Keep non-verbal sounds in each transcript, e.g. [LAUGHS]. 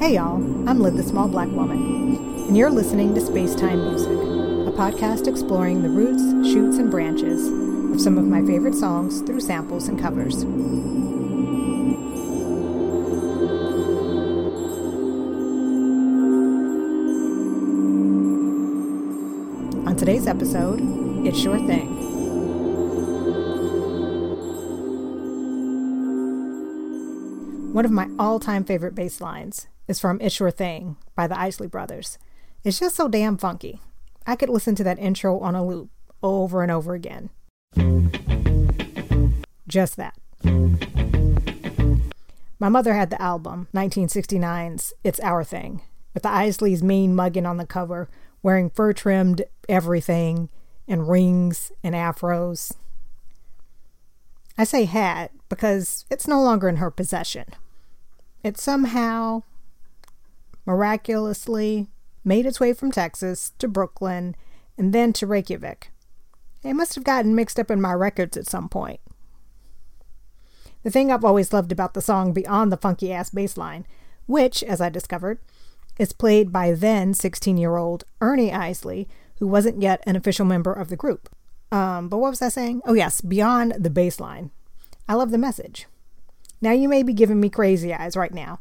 Hey y'all, I'm Lid the Small Black Woman, and you're listening to Spacetime Music, a podcast exploring the roots, shoots, and branches of some of my favorite songs through samples and covers. On today's episode, It's Your Thing. One of my all time favorite bass lines is from It's Your Thing by the Isley Brothers. It's just so damn funky. I could listen to that intro on a loop over and over again. Just that. My mother had the album, 1969's It's Our Thing, with the Isleys mean mugging on the cover, wearing fur trimmed everything and rings and afros. I say had because it's no longer in her possession. It somehow, miraculously, made its way from Texas to Brooklyn and then to Reykjavik. It must have gotten mixed up in my records at some point. The thing I've always loved about the song beyond the funky ass bass line, which, as I discovered, is played by then 16 year old Ernie Isley, who wasn't yet an official member of the group. Um, but what was I saying? Oh, yes, beyond the bass line. I love the message. Now, you may be giving me crazy eyes right now,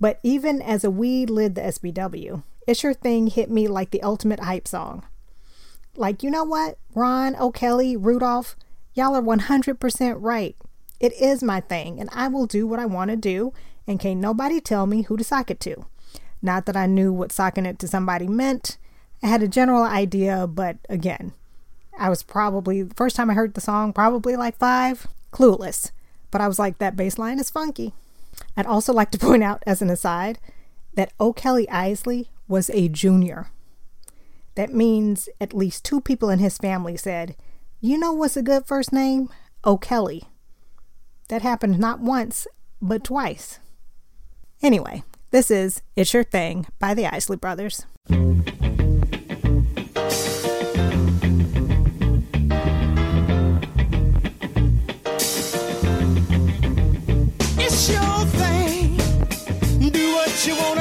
but even as a wee lid the SBW, It's Your Thing hit me like the ultimate hype song. Like, you know what? Ron, O'Kelly, Rudolph, y'all are 100% right. It is my thing, and I will do what I want to do, and can't nobody tell me who to sock it to. Not that I knew what socking it to somebody meant. I had a general idea, but again, I was probably, the first time I heard the song, probably like five, clueless. But I was like, that bass line is funky. I'd also like to [LAUGHS] point out, as an aside, that O'Kelly Isley was a junior. That means at least two people in his family said, You know what's a good first name? O'Kelly. That happened not once, but twice. Anyway, this is It's Your Thing by the Isley Brothers. You wanna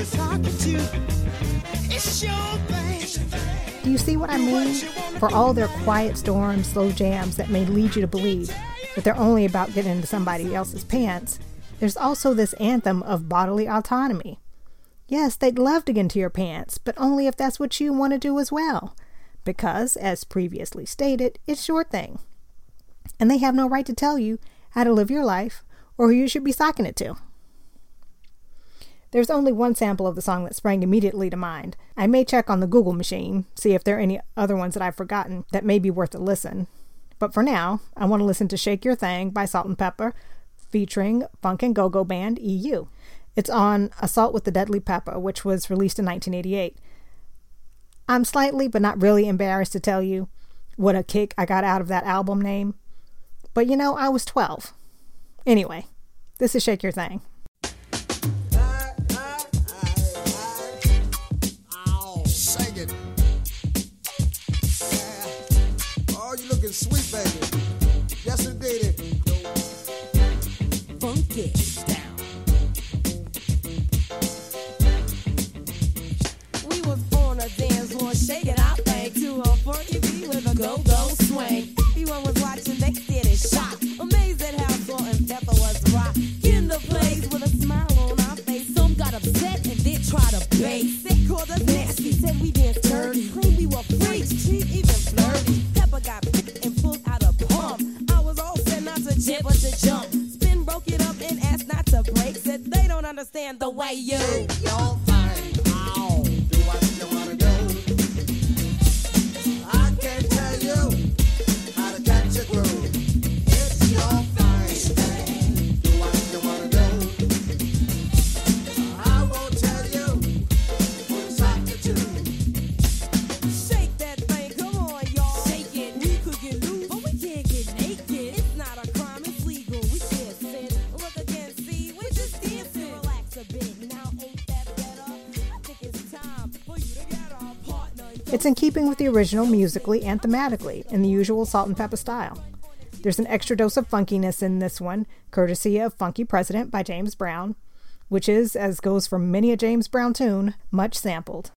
who to talk to. It's your thing. Do you see what I mean? For all their quiet storms, slow jams that may lead you to believe that they're only about getting into somebody else's pants, there's also this anthem of bodily autonomy. Yes, they'd love to get into your pants, but only if that's what you want to do as well. Because, as previously stated, it's your thing. And they have no right to tell you how to live your life or who you should be socking it to. There's only one sample of the song that sprang immediately to mind. I may check on the Google machine, see if there are any other ones that I've forgotten that may be worth a listen. But for now, I want to listen to Shake Your Thing by Salt-N-Pepa, featuring Funk and Go-Go Band EU. It's on A Salt with the Deadly Pepa, which was released in 1988. I'm slightly, but not really embarrassed to tell you what a kick I got out of that album name. But you know, I was 12. Anyway, this is Shake Your Thing. give us a jump. Spin broke it up and asked not to break. Said they don't understand the way you. It's in keeping with the original musically and thematically, in the usual Salt-N-Pepa style. There's an extra dose of funkiness in this one, courtesy of Funky President by James Brown, which is, as goes for many a James Brown tune, much sampled.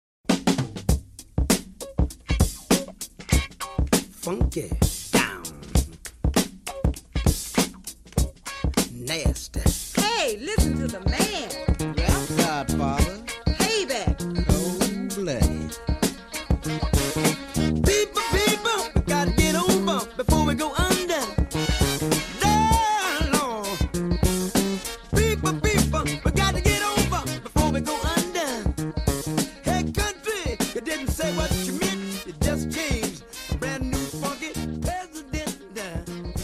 funky down. Nasty.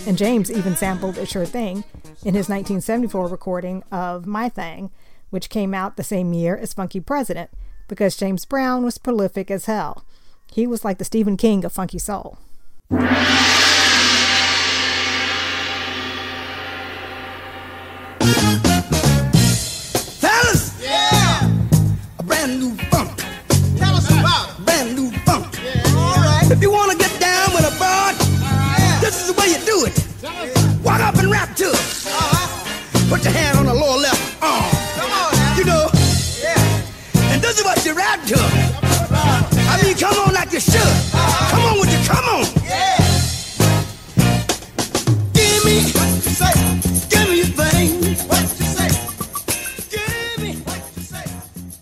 And James even sampled a sure thing in his 1974 recording of My Thing, which came out the same year as Funky President, because James Brown was prolific as hell. He was like the Stephen King of funky soul. This is the way you do it. Walk up and rap to it. Uh-huh. Put your hand on the lower left arm. Come on now. You know, Yeah. and this is what you rap to. I mean, come on like you should. Uh-huh. Come on with you, come on. Yeah. Give me, What you say? give me your thing. What you say? Give me, What you say?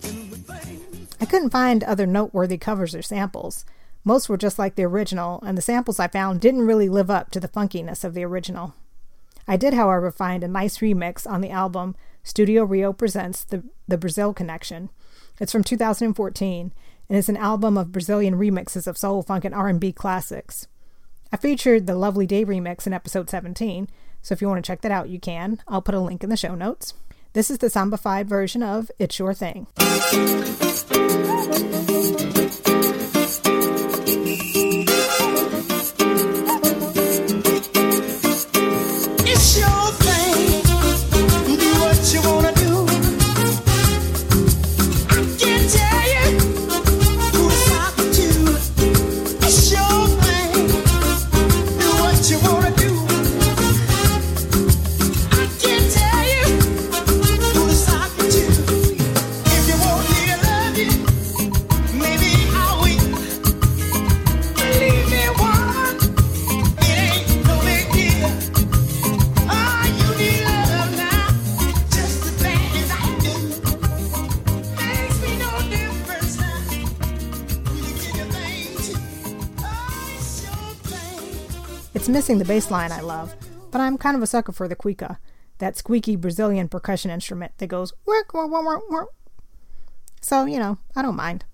give me your thing. I couldn't find other noteworthy covers or samples. Most were just like the original, and the samples I found didn't really live up to the funkiness of the original. I did, however, find a nice remix on the album Studio Rio Presents the, the Brazil Connection. It's from 2014, and it's an album of Brazilian remixes of soul, funk, and R&B classics. I featured the Lovely Day remix in episode 17, so if you want to check that out, you can. I'll put a link in the show notes. This is the sambified version of It's Your Thing. It's missing the bass line I love, but I'm kind of a sucker for the cuica, that squeaky Brazilian percussion instrument that goes work, work, work, work, work. So, you know, I don't mind.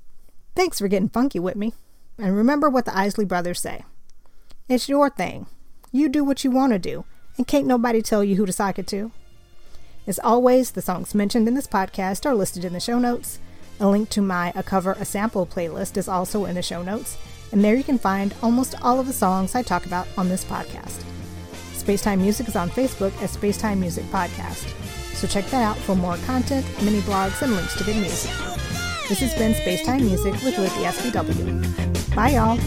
Thanks for getting funky with me. And remember what the Isley brothers say it's your thing. You do what you want to do, and can't nobody tell you who to sock it to. As always, the songs mentioned in this podcast are listed in the show notes. A link to my A Cover a Sample playlist is also in the show notes, and there you can find almost all of the songs I talk about on this podcast. Spacetime Music is on Facebook as Spacetime Music Podcast, so check that out for more content, mini blogs, and links to good music. This has been Spacetime Music with Lizzie SBW. Bye, y'all.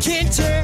Can't tell